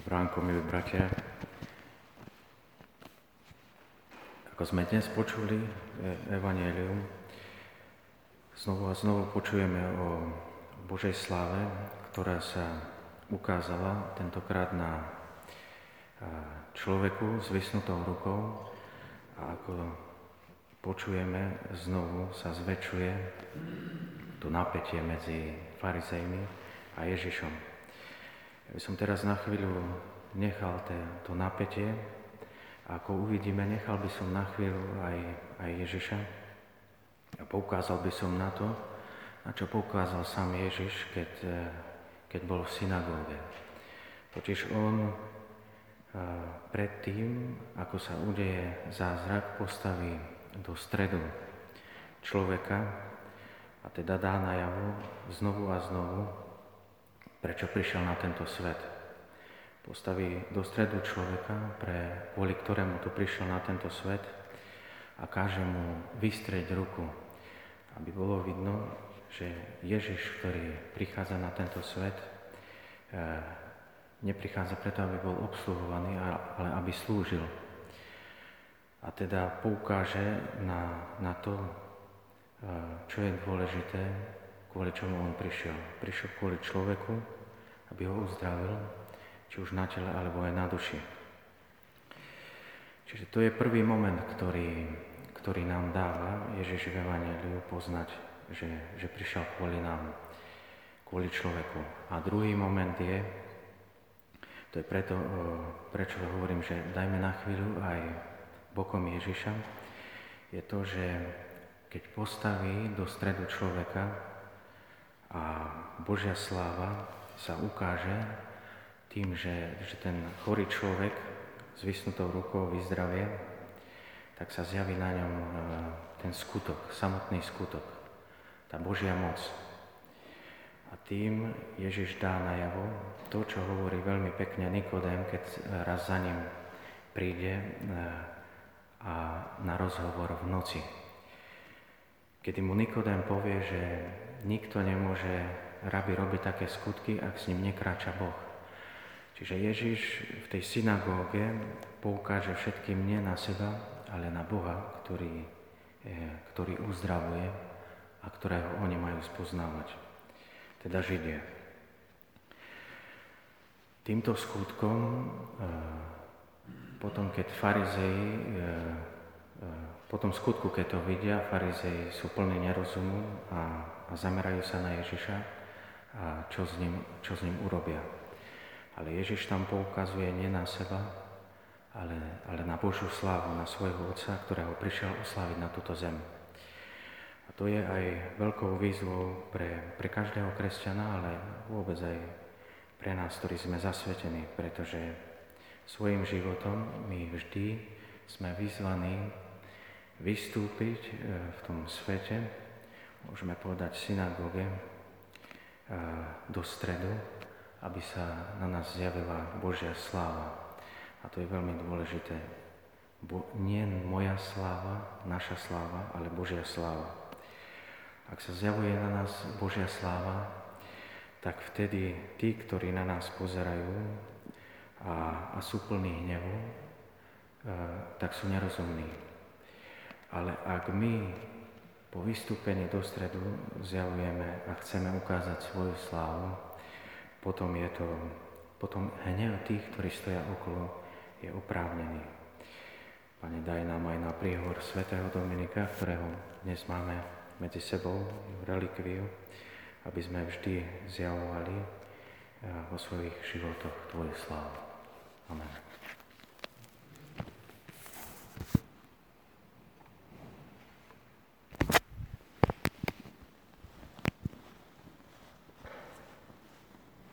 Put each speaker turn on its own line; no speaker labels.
Dobránko, milí bratia. Ako sme dnes počuli Evangelium, znovu a znovu počujeme o Božej sláve, ktorá sa ukázala tentokrát na človeku s vysnutou rukou a ako počujeme, znovu sa zväčšuje to napätie medzi farizejmi a Ježišom. Ja som teraz na chvíľu nechal to napätie ako uvidíme, nechal by som na chvíľu aj, aj Ježiša a poukázal by som na to, na čo poukázal sám Ježiš, keď, eh, keď bol v synagóge. Totiž on eh, predtým, ako sa udeje zázrak, postaví do stredu človeka a teda dá najavu znovu a znovu, prečo prišiel na tento svet. Postaví do stredu človeka, pre, kvôli ktorému tu prišiel na tento svet a káže mu vystrieť ruku, aby bolo vidno, že Ježiš, ktorý prichádza na tento svet, e, neprichádza preto, aby bol obsluhovaný, ale aby slúžil. A teda poukáže na, na to, e, čo je dôležité kvôli čomu on prišiel. Prišiel kvôli človeku, aby ho uzdravil, či už na tele, alebo aj na duši. Čiže to je prvý moment, ktorý, ktorý nám dáva Ježiš v Evangeliu poznať, že, že prišiel kvôli nám, kvôli človeku. A druhý moment je, to je preto, prečo hovorím, že dajme na chvíľu aj bokom Ježiša, je to, že keď postaví do stredu človeka Božia sláva sa ukáže tým, že, že ten chorý človek s vysnutou rukou vyzdravie, tak sa zjaví na ňom e, ten skutok, samotný skutok, tá Božia moc. A tým Ježiš dá najavo to, čo hovorí veľmi pekne Nikodém, keď raz za ním príde e, a na rozhovor v noci. Kedy mu Nikodém povie, že nikto nemôže rabi robiť také skutky, ak s ním nekráča Boh. Čiže Ježiš v tej synagóge poukáže všetkým nie na seba, ale na Boha, ktorý, ktorý uzdravuje a ktorého oni majú spoznávať. Teda Židia. Týmto skutkom e, potom, keď farizei e, e, po tom skutku, keď to vidia, farizei sú plní nerozumu a a zamerajú sa na Ježiša a čo s ním, čo s ním urobia. Ale Ježiš tam poukazuje nie na seba, ale, ale na Božiu slávu, na svojho Otca, ktorého prišiel osláviť na túto zem. A to je aj veľkou výzvou pre, pre každého kresťana, ale vôbec aj pre nás, ktorí sme zasvetení, pretože svojim životom my vždy sme vyzvaní vystúpiť e, v tom svete môžeme povedať, synagóge do stredu, aby sa na nás zjavila Božia sláva. A to je veľmi dôležité. Bo, nie moja sláva, naša sláva, ale Božia sláva. Ak sa zjavuje na nás Božia sláva, tak vtedy tí, ktorí na nás pozerajú a, a sú plní hnevu, tak sú nerozumní. Ale ak my po vystúpení do stredu zjavujeme a chceme ukázať svoju slávu, potom je to, potom hnev tých, ktorí stoja okolo, je oprávnený. Pane, daj nám aj na príhovor svätého Dominika, ktorého dnes máme medzi sebou, relikviu, aby sme vždy zjavovali eh, vo svojich životoch Tvoju slávu. Amen.